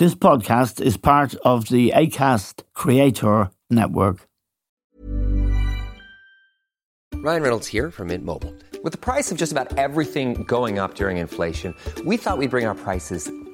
This podcast is part of the ACAST Creator Network. Ryan Reynolds here from Mint Mobile. With the price of just about everything going up during inflation, we thought we'd bring our prices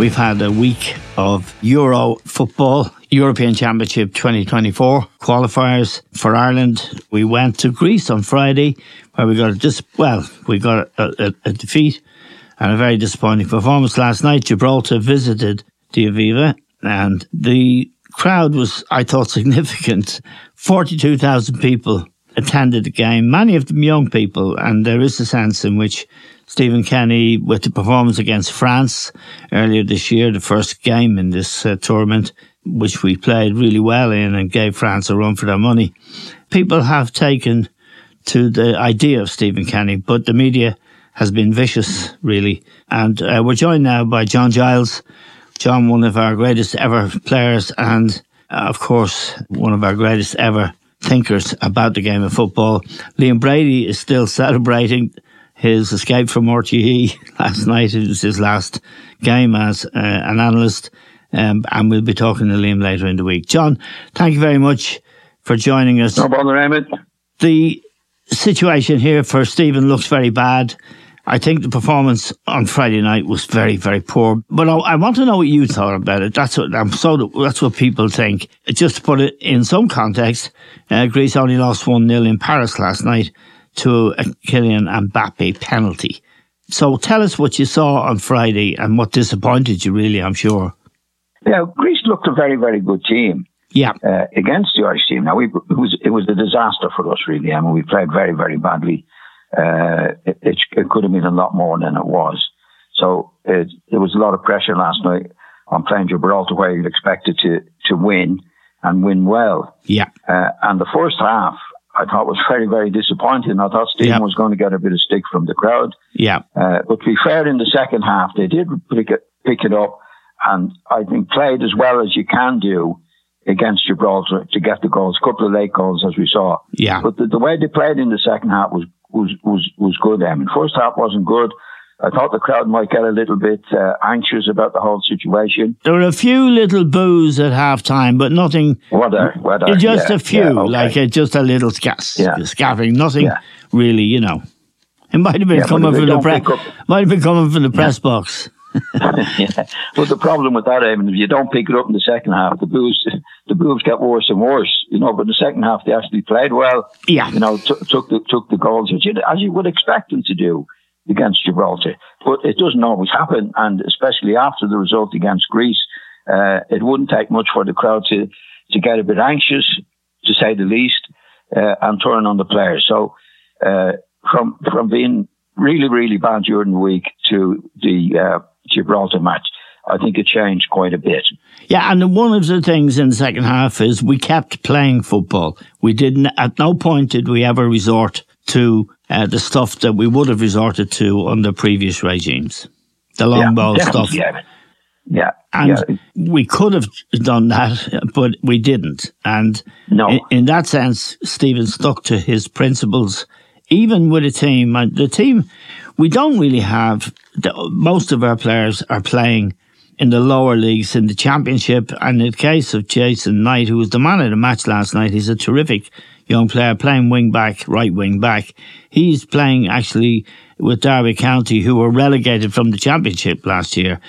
we've had a week of Euro football, European Championship 2024 qualifiers for Ireland. We went to Greece on Friday where we got a dis- well, we got a, a, a defeat and a very disappointing performance last night. Gibraltar visited the Aviva and the crowd was, I thought, significant. 42,000 people attended the game, many of them young people, and there is a sense in which Stephen Kenny, with the performance against France earlier this year, the first game in this uh, tournament, which we played really well in and gave France a run for their money, people have taken to the idea of Stephen Kenny, but the media has been vicious, really. And uh, we're joined now by John Giles. John, one of our greatest ever players, and uh, of course, one of our greatest ever thinkers about the game of football. Liam Brady is still celebrating his escape from RTE last night. It was his last game as uh, an analyst. Um, and we'll be talking to Liam later in the week. John, thank you very much for joining us. No bother, Emmett. The situation here for Stephen looks very bad. I think the performance on Friday night was very, very poor. But I, I, want to know what you thought about it. That's what I'm so. That's what people think. Just to put it in some context, uh, Greece only lost one 0 in Paris last night to a Kylian Mbappe penalty. So tell us what you saw on Friday and what disappointed you. Really, I'm sure. Yeah, Greece looked a very, very good team. Yeah, uh, against the Irish team. Now we, it was it was a disaster for us, really. I mean, we played very, very badly. Uh, it, it, it, could have been a lot more than it was. So it, there was a lot of pressure last night on playing Gibraltar where you'd expected to, to win and win well. Yeah. Uh, and the first half, I thought was very, very disappointing. I thought Stephen yeah. was going to get a bit of stick from the crowd. Yeah. Uh, but to be fair, in the second half, they did pick it, pick it up and I think played as well as you can do against Gibraltar to get the goals, a couple of late goals as we saw. Yeah. But the, the way they played in the second half was was was was good. I mean, first half wasn't good. I thought the crowd might get a little bit uh, anxious about the whole situation. There were a few little boos at halftime, but nothing. Weather, weather. Just yeah, a few, yeah, okay. like uh, just a little sca- yeah. Nothing really, you know. It might have been coming from the press. Might have been coming from the press box. yeah. But the problem with that, I if you don't pick it up in the second half, the boos, the boos get worse and worse. You know, but in the second half, they actually played well. Yeah. You know, t- took the took the goals as you, as you would expect them to do against Gibraltar. But it doesn't always happen, and especially after the result against Greece, uh, it wouldn't take much for the crowd to to get a bit anxious, to say the least, uh, and turn on the players. So uh, from from being really really bad during the week to the uh, Gibraltar match, I think it changed quite a bit. Yeah, and one of the things in the second half is we kept playing football. We didn't, at no point did we ever resort to uh, the stuff that we would have resorted to under previous regimes. The long yeah, ball stuff. Yeah. Yeah, And yeah. we could have done that, but we didn't. And No. in, in that sense, Stephen stuck to his principles, even with a team. And the team, we don't really have, the, most of our players are playing in the lower leagues in the championship. And in the case of Jason Knight, who was the man of the match last night, he's a terrific young player playing wing back, right wing back. He's playing actually with Derby County, who were relegated from the championship last year.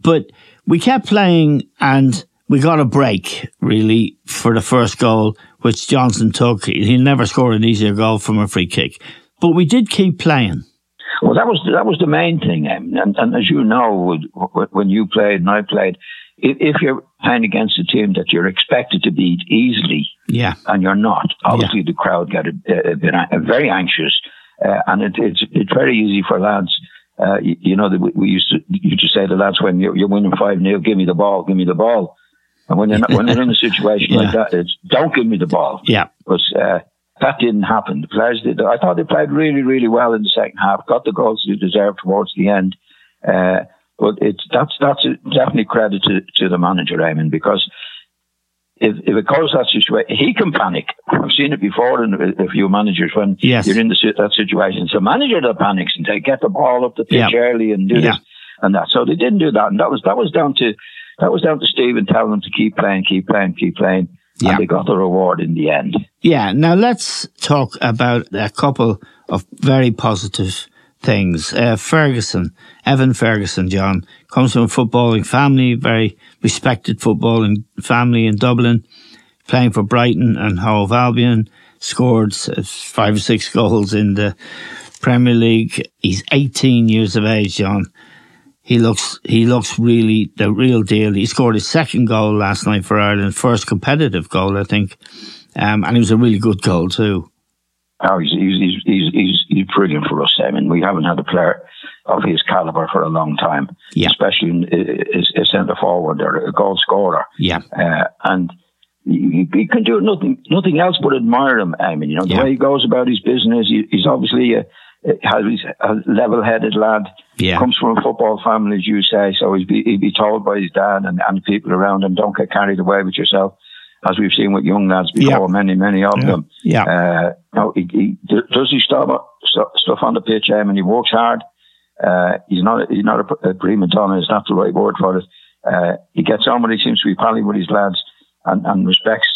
But we kept playing and we got a break really for the first goal, which Johnson took. He never scored an easier goal from a free kick, but we did keep playing. Well, that was that was the main thing, and, and as you know, when you played and I played, if you're playing against a team that you're expected to beat easily, yeah, and you're not, obviously yeah. the crowd get a, a, a, a very anxious, uh, and it, it's it's very easy for lads. Uh, you, you, know, we, we used to used to say to lads when you're, you're winning five 0 give me the ball, give me the ball. And when you're not, when you're in a situation yeah. like that, it's don't give me the ball. Yeah, but uh, that didn't happen. The players did. I thought they played really, really well in the second half. Got the goals they deserved towards the end. Uh, but it's that's that's definitely credit to, to the manager, Eamon, because if, if it goes that situation, he can panic. I've seen it before in a few managers when yes. you're in the, that situation. It's a manager that panics and they get the ball up the pitch yeah. early and do this and that. So they didn't do that, and that was that was down to that was down to Stephen telling them to keep playing, keep playing, keep playing. Yeah. And they got the reward in the end. Yeah. Now let's talk about a couple of very positive things. Uh, Ferguson, Evan Ferguson, John, comes from a footballing family, very respected footballing family in Dublin, playing for Brighton and Hove Albion, scored five or six goals in the Premier League. He's 18 years of age, John. He looks, he looks really the real deal. He scored his second goal last night for Ireland, first competitive goal, I think. Um, and it was a really good goal too. Oh, he's, he's, he's, he's, he's brilliant for us, I mean, we haven't had a player of his caliber for a long time, yeah. especially as a centre forward or a goal scorer. Yeah. Uh, and he, he, can do nothing, nothing else but admire him. I mean, you know, the yeah. way he goes about his business, he, he's obviously a, a level-headed lad. Yeah. Comes from a football family, as you say, so he'd be, he'd be told by his dad and, and people around him, don't get carried away with yourself as we've seen with young lads before, many, many of yeah. them. Yeah. Uh, you know, he, he, does he stop stuff on the pitch, um, and he works hard. Uh, he's not, he's not a, a prima donna, it's not the right word for it. Uh, he gets on when he seems to be pally with his lads and, and respects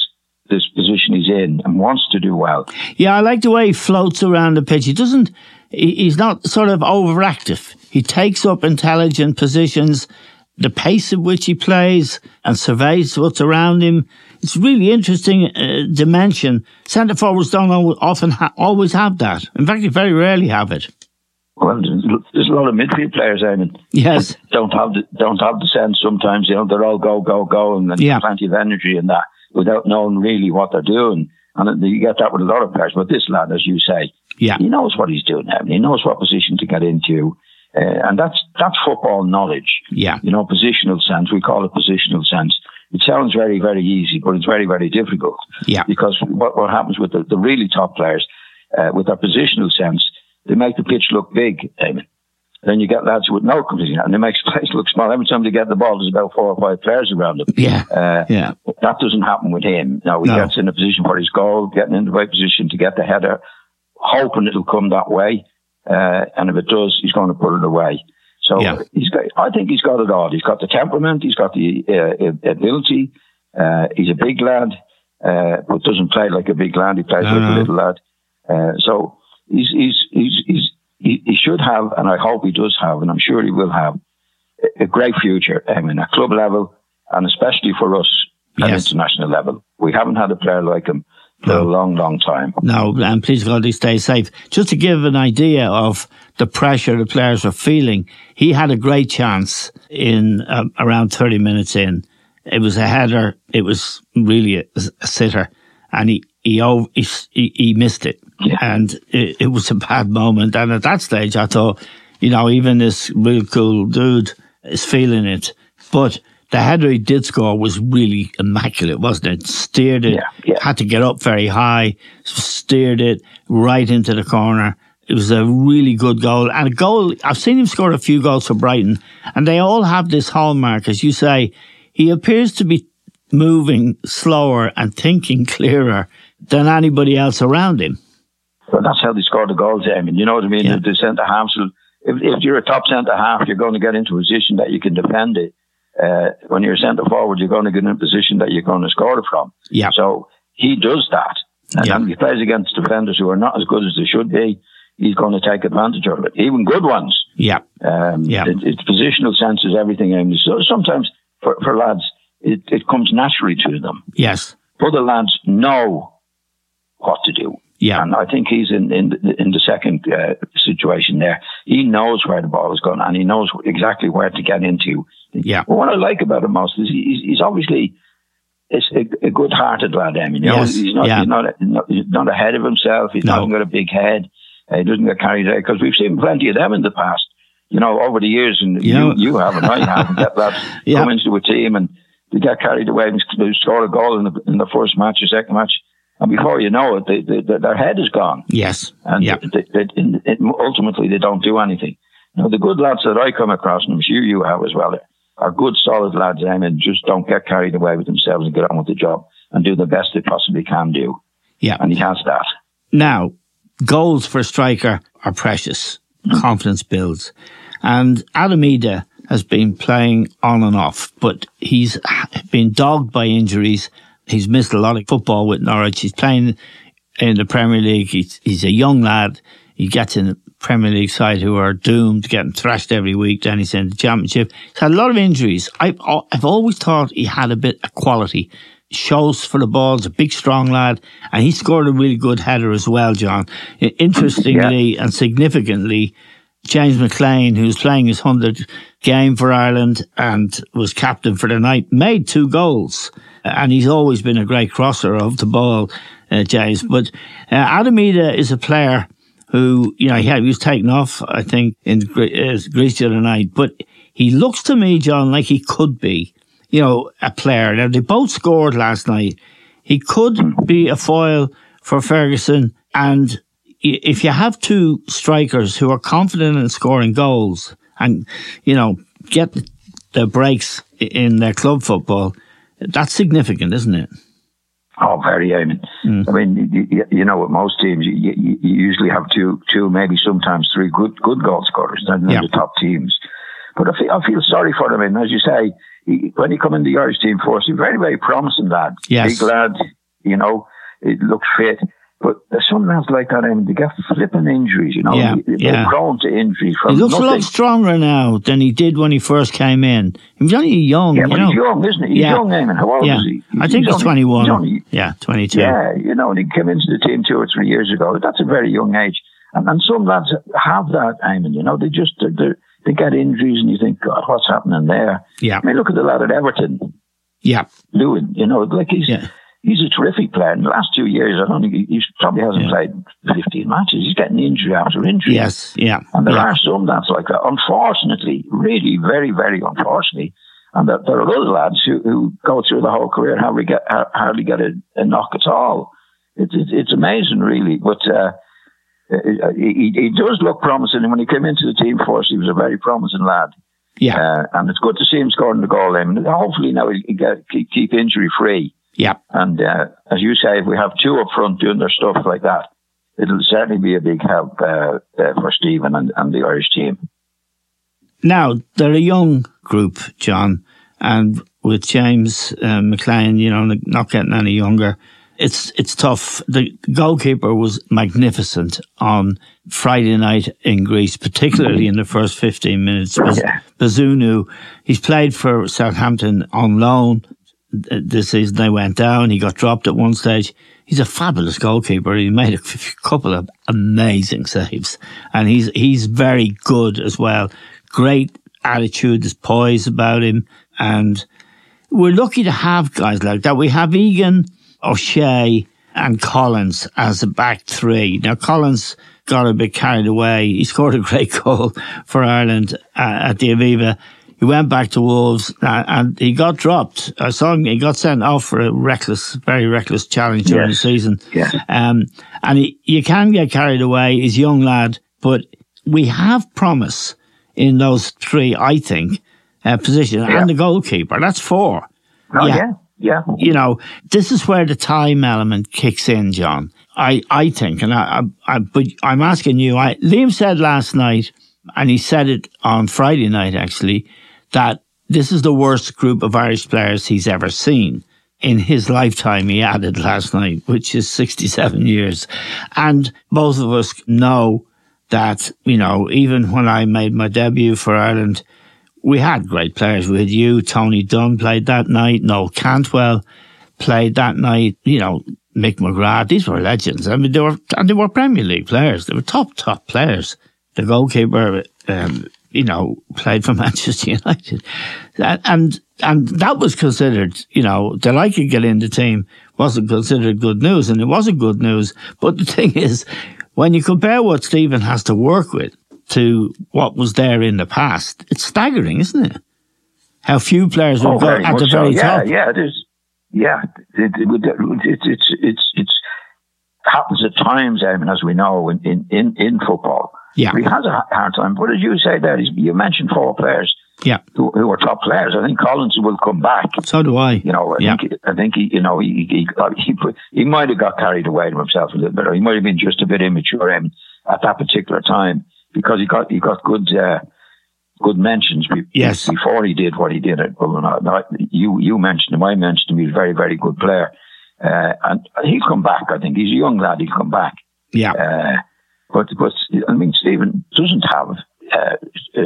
this position he's in and wants to do well. Yeah, I like the way he floats around the pitch. He doesn't, he's not sort of overactive. He takes up intelligent positions the pace at which he plays and surveys what's around him. It's really interesting uh, dimension. Centre forwards don't often ha- always have that. In fact, they very rarely have it. Well, there's a lot of midfield players, Eamon. Yes, don't have the don't have the sense. Sometimes you know they're all go go go and, yeah. plenty of energy and that without knowing really what they're doing. And you get that with a lot of players. But this lad, as you say, yeah, he knows what he's doing. Eamon. He knows what position to get into. Uh, and that's that's football knowledge. Yeah. You know, positional sense. We call it positional sense. It sounds very, very easy, but it's very, very difficult. Yeah. Because what, what happens with the, the really top players, uh, with their positional sense, they make the pitch look big, Eamon. Then you get lads with no position, and they make the place look small. Every time they get the ball, there's about four or five players around them. Yeah. Uh, yeah. That doesn't happen with him. Now, he no. gets in a position for his goal, getting in the right position to get the header, hoping it'll come that way. Uh, and if it does, he's going to put it away. So yeah. he's got, I think he's got it all. He's got the temperament, he's got the uh, ability. Uh, he's a big lad, uh, but doesn't play like a big lad. He plays like a little lad. Uh, so he's, he's, he's, he's, he, he should have, and I hope he does have, and I'm sure he will have, a, a great future. I mean, at club level, and especially for us at Yes. international level. We haven't had a player like him for a long, long time. No, and please God, he stays safe. Just to give an idea of the pressure the players were feeling, he had a great chance in um, around 30 minutes in. It was a header. It was really a, a sitter, and he he he he missed it, Yeah. and it, it was a bad moment. And at that stage, I thought, you know, even this real cool dude is feeling it, but. The header he did score was really immaculate, wasn't it? Steered it, Yeah, yeah. had to get up very high, steered it right into the corner. It was a really good goal. And a goal, I've seen him score a few goals for Brighton, and they all have this hallmark, as you say. He appears to be moving slower and thinking clearer than anybody else around him. But that's how they score the goals, I mean, you know what I mean? Yeah. The, centre halves, will- if, if you're a top centre half, you're going to get into a position that you can defend it. Uh, when you're a centre forward, you're going to get in a position that you're going to score from. Yeah. So he does that. And when he plays against defenders who are not as good as they should be, he's going to take advantage of it. Even good ones. Yeah. Um, Yeah. it, it's positional sense is everything. And so sometimes for, for lads, it, it comes naturally to them. Yes. Other lads know what to do. Yeah. And I think he's in in the, in the second uh, situation there. He knows where the ball is going, and he knows exactly where to get into. Yeah. But what I like about him most is he's, he's obviously it's a, a good-hearted lad. I mean, you know, Yes, he's not yeah. he's not, not he's not ahead of himself. He's No. not got a big head. Uh, he doesn't get carried away because we've seen plenty of them in the past. You know, over the years, and Yeah. you you haven't, I haven't. That lads Yeah. come into a team and they get carried away and they score a goal in the in the first match or second match, and before you know it, they, they, their head is gone. Yes. And yeah. they, they, in, it, ultimately, they don't do anything. Now, the good lads that I come across, and I'm sure you have as well, are good, solid lads, I mean, just don't get carried away with themselves and get on with the job and do the best they possibly can do. Yeah. And he has that. Now, goals for a striker are precious. Confidence builds. And Adam Idah has been playing on and off, but he's been dogged by injuries. He's missed a lot of football with Norwich. He's playing in the Premier League. He's, he's a young lad. He gets in Premier League side who are doomed, getting thrashed every week. Then he's in the Championship. He's had a lot of injuries. I've, I've always thought he had a bit of quality. Shows for the balls, a big, strong lad, and he scored a really good header as well, John. Interestingly and significantly, James McLean, who's playing his 100th game for Ireland and was captain for the night, made two goals. And he's always been a great crosser of the ball, uh, James. But uh, Adam Idah is a player who, you know, he, he was taken off, I think, in uh, Greece the other night. But he looks to me, John, like he could be, you know, a player. Now, they both scored last night. He could be a foil for Ferguson. And if you have two strikers who are confident in scoring goals and, you know, get the breaks in their club football, that's significant, isn't it? Oh, very. I mean, Mm. I mean, you, you- know, with most teams, you, you, you usually have two, two, maybe sometimes three good, good goal scorers. They're Yeah. the top teams. But I feel, I feel sorry for them. And as you say, he, when he come in the Irish team force, he's very, very promising lad. Yes. Big lad, you know, it looks fit. But there's some lads like that, I mean, they get flipping injuries, you know. Yeah, They're yeah. prone to injury from He looks a lot stronger now than he did when he first came in. He was only young, yeah, you but know. he's young, isn't he? He's Yeah. young, Eamon. How old yeah, is he? I think he's, only- 21. he's only- yeah, 22. Yeah, you know, and he came into the team two or three years ago. That's a very young age. And, and some lads have that, Eamon, you know, they just, they they they get injuries and you think, God, what's happening there? Yeah. I mean, look at the lad at Everton, yeah, Lewin, you know, like he's, Yeah. He's a terrific player. In the last two years, I don't think he, he probably hasn't Yeah. played 15 matches. He's getting injury after injury. yes, yeah. And there yeah. are some lads like that, unfortunately, really very, very unfortunately. And there, there are other lads who, who go through the whole career and hardly get, ha- hardly get a, a knock at all. It's, it's, it's amazing, really. But uh, he, he does look promising. And when he came into the team force, he was a very promising lad. yeah, Uh, and it's good to see him scoring the goal. I mean, hopefully now he'll get, keep, keep injury free. Yeah. And uh, as you say, if we have two up front doing their stuff like that, it'll certainly be a big help uh, uh, for Stephen and, and the Irish team. Now, they're a young group, John, and with James uh, McLean, you know, not getting any younger, it's it's tough. The goalkeeper was magnificent on Friday night in Greece, particularly in the first 15 minutes. Baz- Yeah. Bazunu, he's played for Southampton on loan. Th- This season they went down. He got dropped at one stage. He's a fabulous goalkeeper. He made a couple of amazing saves, and he's he's very good as well. Great attitude, there's poise about him, and we're lucky to have guys like that. We have Egan, O'Shea, and Collins as a back three. Now Collins got a bit carried away. He scored a great goal for Ireland uh, at the Aviva. He went back to Wolves uh, and he got dropped. I saw him. He got sent off for a reckless, very reckless challenge during Yes. the season. Yeah. Um, and he, you can get carried away. He's a young lad, but we have promise in those three, I think, uh, positions Yeah. and the goalkeeper. That's four. Oh, Yeah. yeah. Yeah. You know, this is where the time element kicks in, John. I, I think, and I, I, I, but I'm asking you, I, Liam said last night, and he said it on Friday night actually, that this is the worst group of Irish players he's ever seen. In his lifetime, he added last night, which is 67 years. And both of us know that, you know, even when I made my debut for Ireland, we had great players. Had you, Tony Dunne played that night, Noel Cantwell played that night, you know, Mick McGrath, these were legends. I mean, they were, and they were Premier League players. They were top, top players. The goalkeeper, um, you know, played for Manchester United. And, and that was considered, you know, that I could get in the team wasn't considered good news. And it wasn't good news. But the thing is, when you compare what Stephen has to work with to what was there in the past, it's staggering, isn't it? How few players will Oh, go at the so. very yeah, top. Yeah, it is. Yeah, it, it, it, it's it's it's it's happens at times. I mean, as we know in in in, in football, Yeah. he has a hard time. But as you say, there he's- you mentioned four players Yeah. who, who are top players. I think Collins will come back. So do I. You know, I yeah. think I think he, you know, he he he, put, he might have got carried away to himself a little bit, or he might have been just a bit immature um, at that particular time because he got he got good uh, good mentions be, Yes. before he did what he did. At, no, you you mentioned him, I mentioned him. He's a very very good player, uh, and he'll come back. I think he's a young lad. He'll come back. yeah. Uh, but but I mean, Stephen doesn't have uh, uh,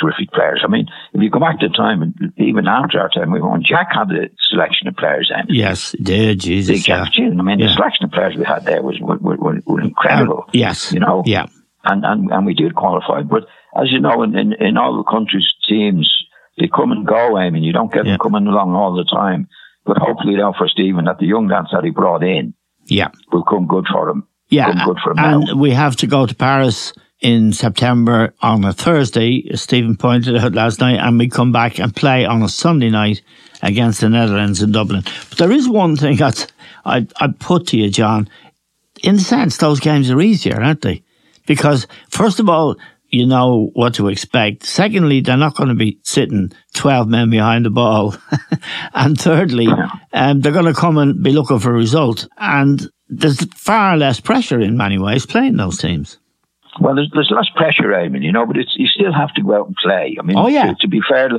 terrific players. I mean, if you go back to the time, even after our time, we won. Jack had a selection of players then. yes. Dear Big Jesus. Yeah. Jack Chin. I mean, Yeah. the selection of players we had there was were, were, were, were incredible. Uh, yes. you know. Yeah. and, and and we did qualify. But as you know, in in, in all the countries' teams, they come and go. I mean, you don't get Yeah. them coming along all the time. But hopefully, now for Stephen, that the young lads that he brought in Yeah. will come good for him. Yeah. come good for him and now. we have to go to Paris in September on a Thursday, as Stephen pointed out last night, and we come back and play on a Sunday night against the Netherlands in Dublin. But there is one thing that I I put to you, John. In a sense, those games are easier, aren't they? Because first of all, you know what to expect. Secondly, they're not going to be sitting 12 men behind the ball. and thirdly, um, they're going to come and be looking for a result. And there's far less pressure in many ways playing those teams. Well, there's, there's less pressure, I mean, you know, but it's you still have to go out and play. I mean, Oh, yeah. to, to be fair,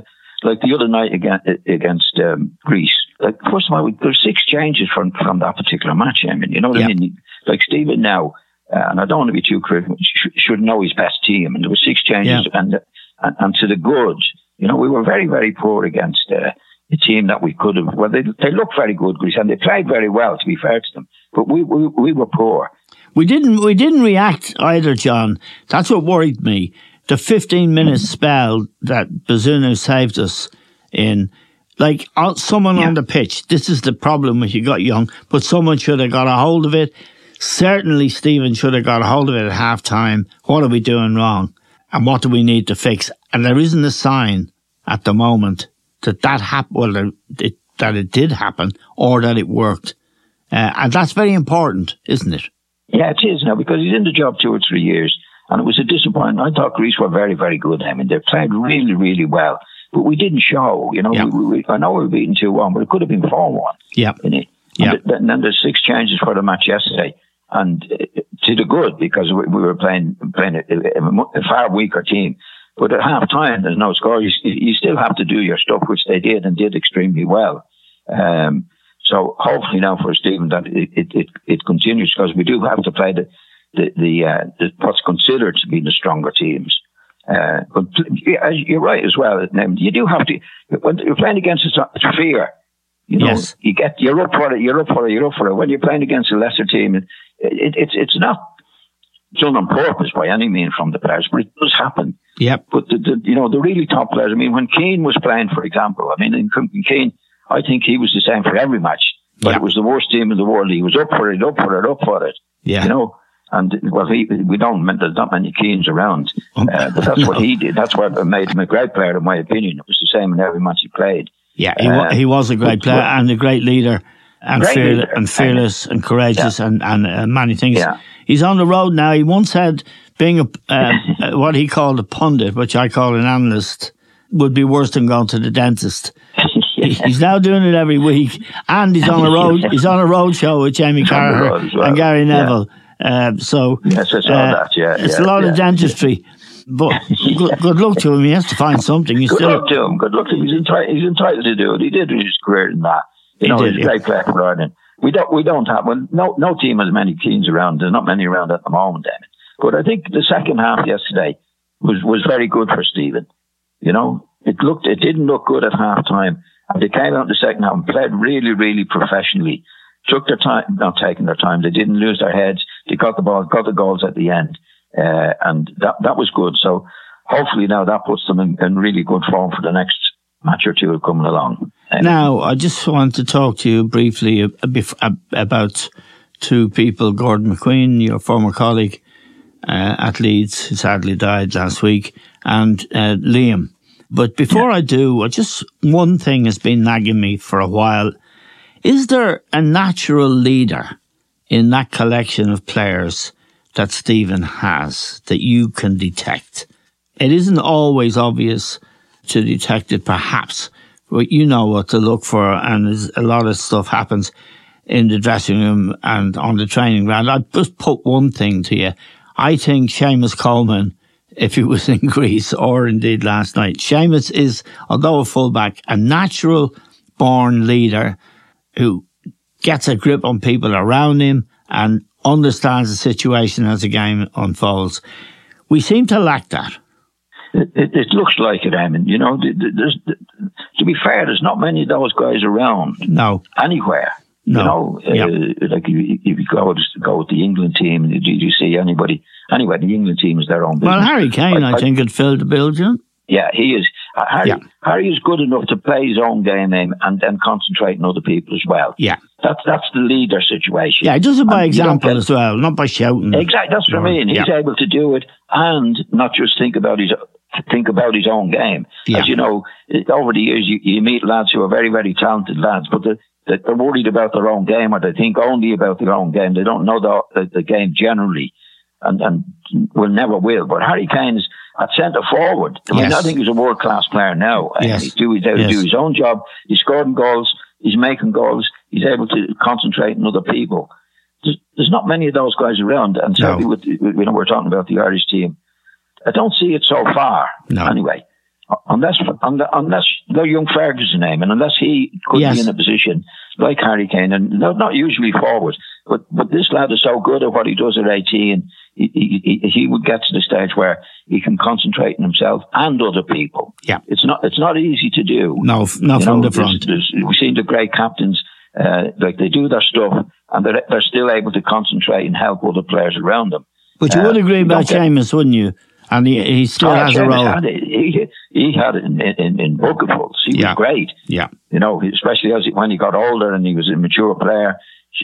like the other night against, against um, Greece, like first of all, there's six changes from from that particular match. I mean, you know what Yeah. I mean? Like Stephen now, and I don't want to be too critical, sh- should know his best team, and there were six changes, Yeah. and, and and to the good, you know, we were very very poor against. Uh, a team that we could have, well, they, they look very good, Greece, and they played very well, to be fair to them. But we, we, we were poor. We didn't we didn't react either, John. That's what worried me. The 15 minute spell that Bazunu saved us in, like uh, someone on the pitch. This is the problem when you got young, but someone should have got a hold of it. Certainly, Stephen should have got a hold of it at half time. What are we doing wrong? And what do we need to fix? And there isn't a sign at the moment that that happened, well, that it, that it did happen or that it worked. Uh, and that's very important, isn't it? Yeah, it is now because he's in the job two or three years, and it was a disappointment. I thought Greece were very, very good. I mean, they played really, really well, but we didn't show. You know, Yeah. we, we, I know we were beaten two one, but it could have been four one. Yeah. In it, Yeah. And, and then there's six changes for the match yesterday, and uh, to the good because we, we were playing playing a, a, far weaker team. But at half time, there's no score. You, you still have to do your stuff, which they did and did extremely well. Um, so hopefully now for Stephen that it, it, it, continues because we do have to play the the, the, uh, the what's considered to be the stronger teams. Uh, but you're right as well. You do have to when you're playing against a fear. You know, Yes. you get you're up for it. You're up for it. You're up for it. When you're playing against a lesser team, it, it, it's it's not done on purpose by any means from the players, but it does happen. Yep. But the, the you know the really top players. I mean, when Keane was playing, for example, I mean, in, in Keane, I think he was the same for every match. But Yeah. it was the worst team in the world. He was up for it, up for it, up for it. Yeah. You know, and well, he, we don't. There's not many Keanes around, uh, but that's what he did. That's what made him a great player, in my opinion. It was the same in every match he played. Yeah, he, wa- Uh, he was a great player and a great leader and, Great fearle- leader. and fearless and courageous and, and uh, many things. Yeah. He's on the road now. He once said being a, uh, uh, what he called a pundit, which I call an analyst, would be worse than going to the dentist. He's now doing it every week, and he's on a road. He's on a road show with Jamie Carragher well. and Gary Yeah. Neville. Um, so Yes, I saw uh, that, yeah, it's yeah, a lot yeah. of dentistry, but good, good luck to him. He has to find something. He's Good still luck to him. Good luck to him. He's entitled, he's entitled to do it. He did in his career in that. You He know, did, he's yeah. a great player for Ireland. We don't, we don't have, well, no, no team has many teams around. There's not many around at the moment. But I think the second half yesterday was, was very good for Stephen. You know, it looked, it didn't look good at half time. And they came out in the second half and played really, really professionally. Took their time, not taking their time. They didn't lose their heads. They got the ball, got the goals at the end. Uh, and that, that was good. So hopefully now that puts them in, in really good form for the next match or two coming along. Um, now, I just want to talk to you briefly about two people, Gordon McQueen, your former colleague uh, at Leeds, who sadly died last week, and uh, Liam. But before yeah. I do, just one thing has been nagging me for a while. Is there a natural leader in that collection of players that Stephen has that you can detect? It isn't always obvious to detect it, perhaps, but you know what to look for, and a lot of stuff happens in the dressing room and on the training ground. I'd just put one thing to you. I think Seamus Coleman, if he was in Greece or indeed last night, Seamus is, although a fullback, a natural born leader who gets a grip on people around him and understands the situation as the game unfolds. We seem to lack that. It, it, it looks like it, I mean, you know, there's, to be fair, there's not many of those guys around. No. Anywhere. No. You know, yep. uh, like if, if you go go with the England team, did you see anybody? Anyway, the England team is their own. Business. Well, Harry Kane, I, I, I think, had filled the bill, Jim. Yeah, he is. Uh, Harry, yeah. Harry is good enough to play his own game and then concentrate on other people as well. Yeah. That's that's the leader situation. Yeah, he does it by and example get, as well, not by shouting. Exactly, that's what I mean. He's yeah. able to do it and not just think about his think about his own game. Yeah. As you know, over the years, you, you meet lads who are very, very talented lads, but the, they're worried about their own game or they think only about their own game. They don't know the, the, the game generally and, and will never will. But Harry Kane's at centre forward. I mean, I think he's a world class player now. Yes. He's, do, he's able yes. do his own job. He's scoring goals. He's making goals. He's able to concentrate on other people. There's, there's not many of those guys around. And certainly no. with, you know, we're talking about the Irish team. I don't see it so far. No. Anyway, unless unless the young Ferguson name, and unless he could yes. be in a position like Harry Kane, and not usually forward, but but this lad is so good at what he does at 18, he, he, he would get to the stage where he can concentrate on himself and other people. Yeah, it's not it's not easy to do. No, not you from know, the front. There's, there's, we've seen the great captains. Uh, like they do their stuff and they're, they're still able to concentrate and help other players around them. But you uh, would agree about Seamus, wouldn't you? and he, he still oh, has a role. Had. He, he had it in, in, in bucketfuls. He yeah. was great. Yeah. You know, especially as he, when he got older and he was a mature player,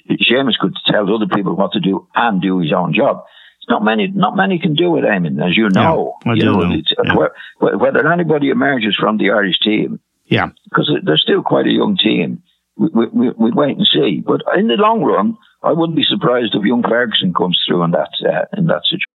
Seamus could tell other people what to do and do his own job. Not many, not many can do it, Eamon, as you know. Yeah, I you do know. know. Yeah. Whether anybody emerges from the Irish team, yeah, because they're still quite a young team. We, we, we, wait and see. But in the long run, I wouldn't be surprised if young Ferguson comes through in that uh, in that situation.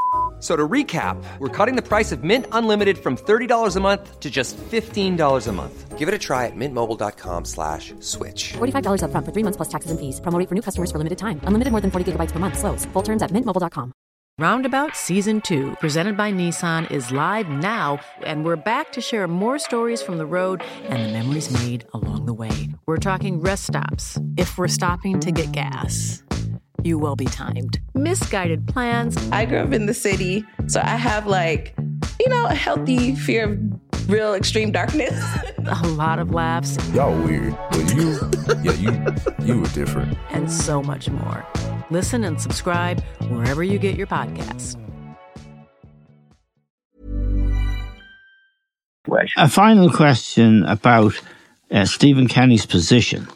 So to recap, we're cutting the price of Mint Unlimited from $30 a month to just $15 a month. Give it a try at mintmobile.com slash switch. $45 up front for three months plus taxes and fees. Promoting for new customers for limited time. Unlimited more than 40 gigabytes per month. Slows. Full terms at mintmobile.com. Roundabout Season 2, presented by Nissan, is live now, and we're back to share more stories from the road and the memories made along the way. We're talking rest stops, if we're stopping to get gas you will be timed. Misguided plans. I grew up in the city, so I have like, you know, a healthy fear of real extreme darkness. a lot of laughs. Y'all weird, but you, yeah, you, you were different. And so much more. Listen and subscribe wherever you get your podcasts. a final question about uh, Stephen Kenny's position.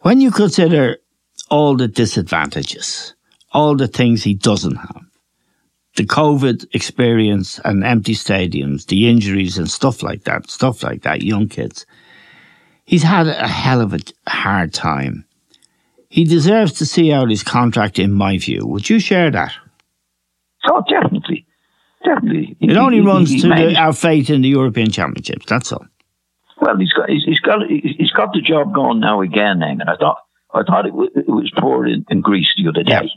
When you consider all the disadvantages, all the things he doesn't have, the COVID experience and empty stadiums, the injuries and stuff like that, stuff like that, young kids, he's had a hell of a hard time. He deserves to see out his contract, in my view. Would you share that? Oh, definitely. Definitely. It He- only he- runs he to the, our fate in the European Championships, that's all. Well, he's got he's, he's got he's got the job going now again, Eamon. I thought I thought it was, it was poor in, in Greece the other day.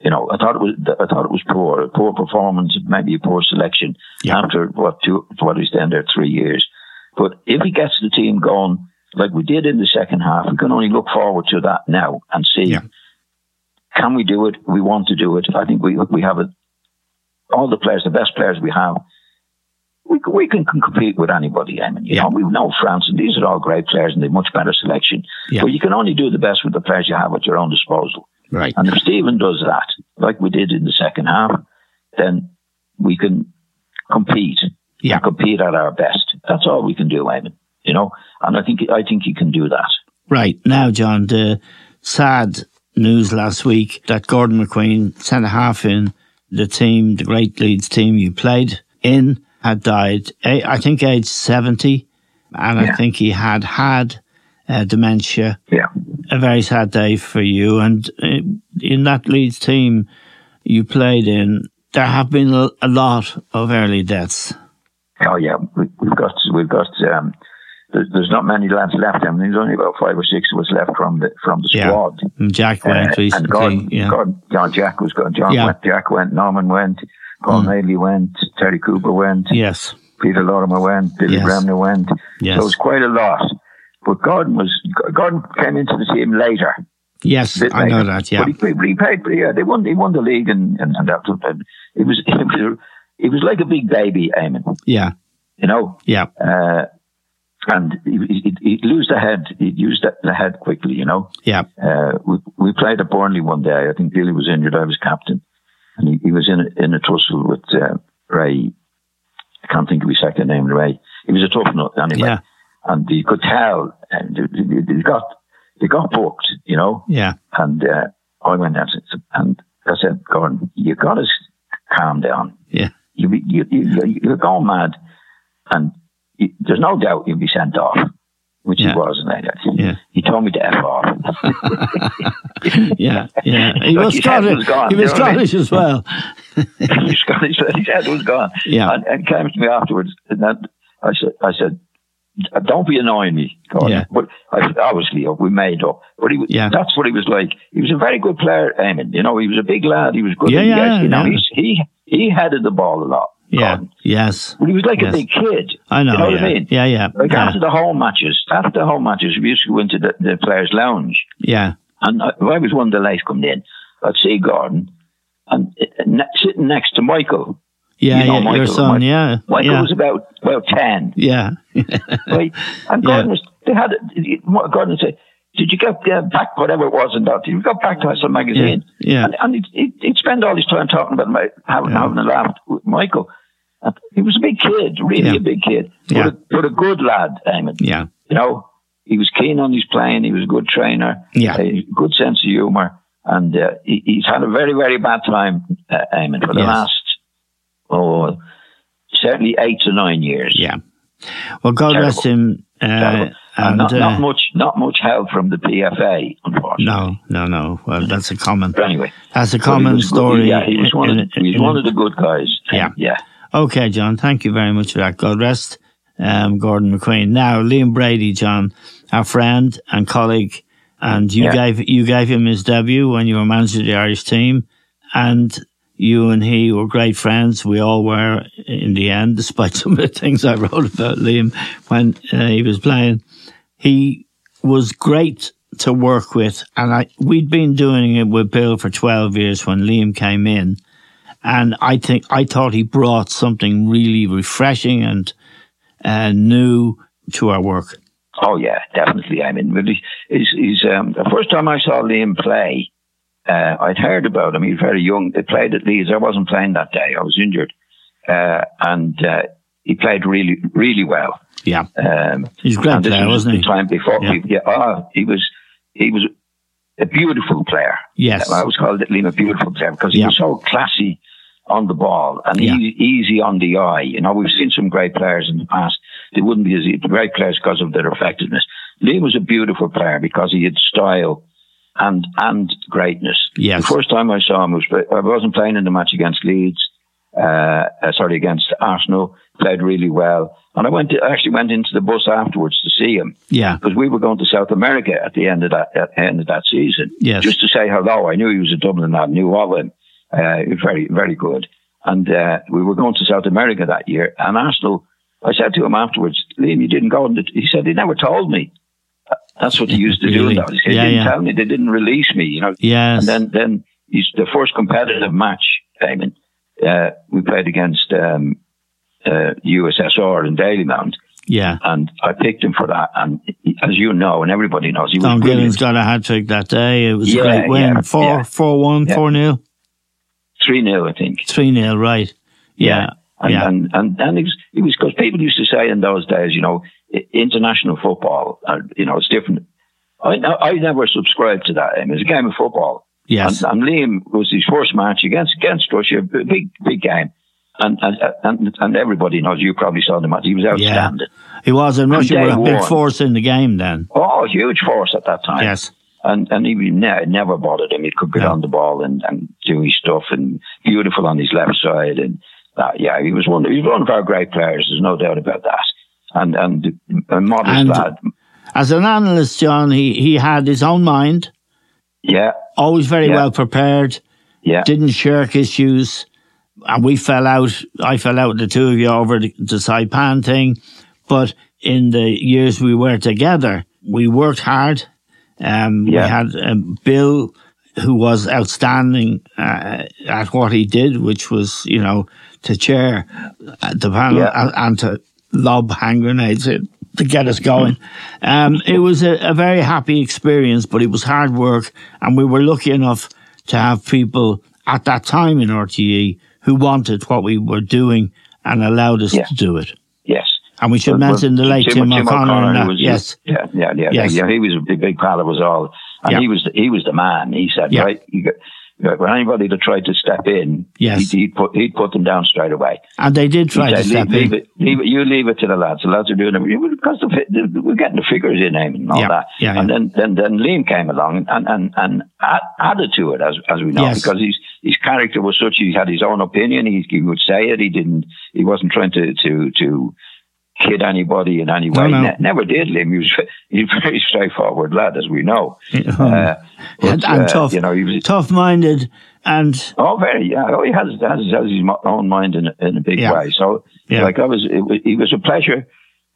You know, I thought it was I thought it was poor, a poor performance, maybe a poor selection after what two what he's done there three years. But if he gets the team going like we did in the second half, we can only look forward to that now and see can we do it? We want to do it. I think we we have it. All the players, the best players we have, we can, we can compete with anybody. I mean, you know, we know France, and these are all great players, and they're much better selection. Yeah. But you can only do the best with the players you have at your own disposal. Right. And if Stephen does that, like we did in the second half, then we can compete. Yeah. compete at our best. That's all we can do, Eamon. You know, and I think I think he can do that. Right. Now, John, the sad news last week that Gordon McQueen, centre half in the team, the great Leeds team you played in, had died, I think age 70. And I think he had had uh, dementia. Yeah. A very sad day for you. And uh, in that Leeds team you played in, there have been a, lot of early deaths. Oh yeah, we, we've got we've got. Um, there's, not many lads left. I mean, there's only about five or six of us left from the from the Yeah. squad. Jack went Uh, recently. and Gordon, yeah. Gordon, John Jack was gone. John Yeah. went. Jack went. Norman went. Paul Mm. Haley went. Terry Cooper went. Yes. Peter Lorimer went. Billy Yes. Went. Yes. So it was quite a lot. But Gordon was Gordon came into the team later. Yes, I know that. Yeah. But he, he played. but Yeah, they won. They won the league, and and, and that. And it was it was it was like a big baby, Eamon. Yeah. You know. Yeah. Uh, and he, he, he'd lose the head. He'd use the, the head quickly, you know. Yeah. Uh, we, we played at Burnley one day. I think Billy was injured. I was captain. And he, he was in a, in a tussle with uh, Ray. I can't think of his second name, Ray. He was a tough nut anyway. Yeah. And you could tell. And they, they- got, they got booked, you know. Yeah. And uh, I went out and I said, Gordon, you got to calm down. Yeah. You, you, you, you're going mad. And you, there's no doubt you'll be sent off, which Yeah. he wasn't. I Yeah. He told me to F off. yeah, yeah. He was Scottish. was gone, he was you know what I mean? Scottish as well. he was Scottish, his head was gone. Yeah. And, and came to me afterwards. And that, I said, I said, don't be annoying me. Yeah. But I said, obviously, we made up. But he was, Yeah. that's what he was like. He was a very good player, Eamon. You know, he was a big lad. He was good. Yeah, yeah, You know, yeah. he's, he, he headed the ball a lot. Yeah. Yes. But he was like Yes. a big kid. I know. You know yeah. what I mean? Yeah, yeah. Like yeah. after the home matches, after the home matches, we used to go into the, the players' lounge. yeah. And I, if I was one of the late coming in, I'd see Gordon and uh, ne- sitting next to Michael. Yeah, You know yeah. Michael, Your son, Michael- yeah. Michael yeah. was about about ten, yeah. right? And Yeah. Gordon was. They had Gordon say, "Did you get uh, back whatever it was in that? Did you got back to some magazine?" Yeah. And, and he'd, he'd, he'd spend all his time talking about my, having Yeah. having a laugh with Michael. He was a big kid, really Yeah. a big kid, but, Yeah. a, but a good lad, Eamon. Yeah. You know, he was keen on his playing. He was a good trainer. Yeah. a good sense of humour, and uh, he, he's had a very, very bad time, uh, Eamon, for the Yes. last oh, certainly eight to nine years. Yeah. Well, God Terrible. rest him. Uh, And and not, uh, not much, not much help from the PFA, unfortunately. no, no, no. Well, that's a common. But anyway, That's a common was good. story. Yeah, he was one. in- of, he was in- one of the good guys. Yeah. yeah. Okay, John. Thank you very much for that. God rest um, Gordon McQueen. Now, Liam Brady, John, our friend and colleague, and you Yeah. gave you gave him his debut when you were manager of the Irish team, and you and he were great friends. We all were in the end, despite some of the things I wrote about Liam when uh, he was playing. He was great to work with, and I we'd been doing it with Bill for twelve years when Liam came in and I think I thought he brought something really refreshing and uh, new to our work. Oh yeah, definitely. I mean, really, he's, he's um, the first time I saw Liam play, uh, I'd heard about him. He was very young. They played at Leeds. I wasn't playing that day. I was injured, uh, and uh, he played really, really well. Yeah, Um, he's great player, was wasn't the? Time before, Yeah. he, yeah, oh, he was, he was a beautiful player. Yes. I always called Liam a beautiful player because he Yeah. was so classy on the ball and Yeah. easy, easy on the eye. You know, we've seen some great players in the past. They wouldn't be as great players because of their effectiveness. Liam was a beautiful player because he had style and and greatness. Yes. The first time I saw him was I wasn't playing in the match against Leeds. Uh, uh, sorry, against Arsenal. Played really well, and I went. To, I actually went into the bus afterwards to see him Yeah, because we were going to South America at the end of that at the end of that season. Yes. Just to say hello. I knew he was a Dublin lad, knew of him. Uh, he was very, very good. And uh, we were going to South America that year. And Arsenal, I said to him afterwards, Liam, you didn't go. And he said, he never told me. That's what he used to do. Really? in those. He Yeah, didn't yeah. tell me. They didn't release me, you know. yes, And then, then he's the first competitive match, Eamon, uh, we played against um, uh, USSR in Dalymount yeah. and I picked him for that. And as you know, and everybody knows, he was Don. Givens got a hat trick that day. It was Yeah, a great win. yeah, Four, yeah. four, one, Yeah. four nil, Three 0 I think. three nil. Right. Yeah, and yeah. and and, and it was it was because people used to say in those days, you know, international football, uh, you know, it's different. I I never subscribed to that. I mean, it's a game of football. Yes. And, and Liam was his first match against against Russia, big big game. And and and, and everybody knows you probably saw the match. He was yeah. outstanding. He was, and Russia were a big one. force in the game then. Oh, huge force at that time. Yes. And and he ne- never bothered him. He could get No. on the ball and, and do his stuff and beautiful on his left side and that. Yeah, he was one. He was one of our great players. There's no doubt about that. And and a modest And- lad. As an analyst, John, he, he had his own mind, Yeah, always very Yeah. well prepared, yeah, didn't shirk issues. And we fell out, I fell out with the two of you over the, the Saipan thing. But in the years we were together, we worked hard. Um, We had um, Bill, who was outstanding uh, at what he did, which was, you know, to chair uh, the panel Yeah. and, and to lob hand grenades in to get us going. Um, it was a, a very happy experience, but it was hard work, and we were lucky enough to have people at that time in RTE who wanted what we were doing and allowed us Yeah. to do it. yes. And we should Well, mention the late Tim, O'Connor. and who that. was- yes, Yeah, yeah, yeah, Yes. yeah. He was a big, big pal of us all, and Yeah. he was the, he was the man. He said, Yeah. right, you when anybody that tried to step in, Yes. he'd, he'd put he'd put them down straight away. and they did try He to step leave, leave it, leave it, you leave it to the lads. The lads are doing it because the, the, we're getting the figures in and all Yeah, that. yeah, and yeah. then, then then Liam came along and and and added to it as as we know Yes. because his his character was such. He had his own opinion. He, he would say it. He didn't. He wasn't trying to to to kid anybody in any way. no. Ne- never did. Liam. He was he was a very straightforward lad, as we know. Uh, and, but, and uh, tough, You know, he was tough minded, and Oh, very. Yeah. Oh, he has has, has his own mind in a, in a big Yeah. way. So, Yeah. like, I was, it was, he was a pleasure.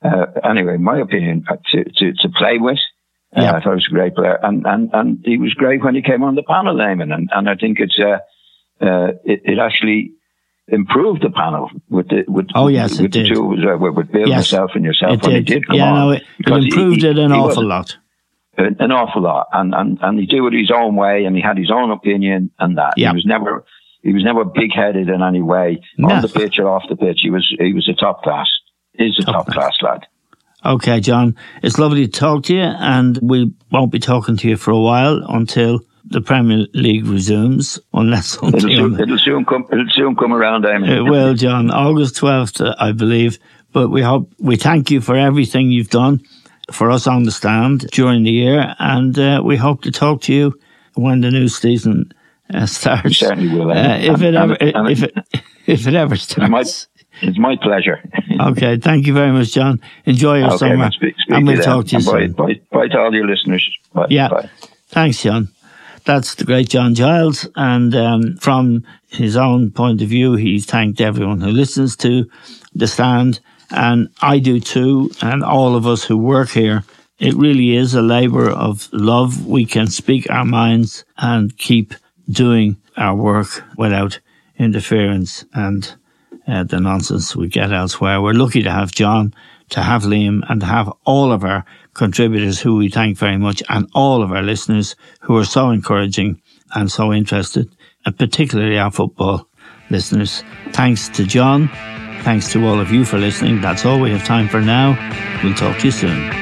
Uh, anyway, in my opinion, uh, to to, to play with. Uh, Yeah. I thought he was a great player, and and and he was great when he came on the panel, Eamon, and and I think it's uh, uh it, it actually improved the panel with the with Oh, yes, with it the did. two uh, with, with Bill, Yes. myself, and yourself it when did. he did come yeah, on. no, it, it improved he- it an he awful lot. an an awful lot, and and and he did it his own way, and he had his own opinion, and that Yeah. he was never he was never big headed in any way No. on the pitch or off the pitch. He was he was a top class. He's a top, class lad. Okay, John, it's lovely to talk to you, and we won't be talking to you for a while until the Premier League resumes, unless It'll soon, it'll soon come. It'll soon come around. Eamon. It will, John. August 12th, I believe. But we hope, we thank you for everything you've done for us on the stand during the year. And uh, we hope to talk to you when the new season uh, starts. certainly will, Uh, if it ever, if it, if it ever starts. it's my pleasure. Okay. Thank you very much, John. Enjoy your okay, summer. speak, speak and to we'll them. talk to you bye, soon. bye, bye to all your listeners. Bye, Yeah. Bye. Thanks, John. That's the great John Giles. And um, from his own point of view, he's thanked everyone who listens to The Stand. And I do too, and all of us who work here. It really is a labour of love. We can speak our minds and keep doing our work without interference and uh, the nonsense we get elsewhere. We're lucky to have John, to have Liam, and to have all of our contributors who we thank very much, and all of our listeners who are so encouraging and so interested, and particularly our football listeners. Thanks to John, Thanks to all of you for listening. That's all we have time for now. We'll talk to you soon.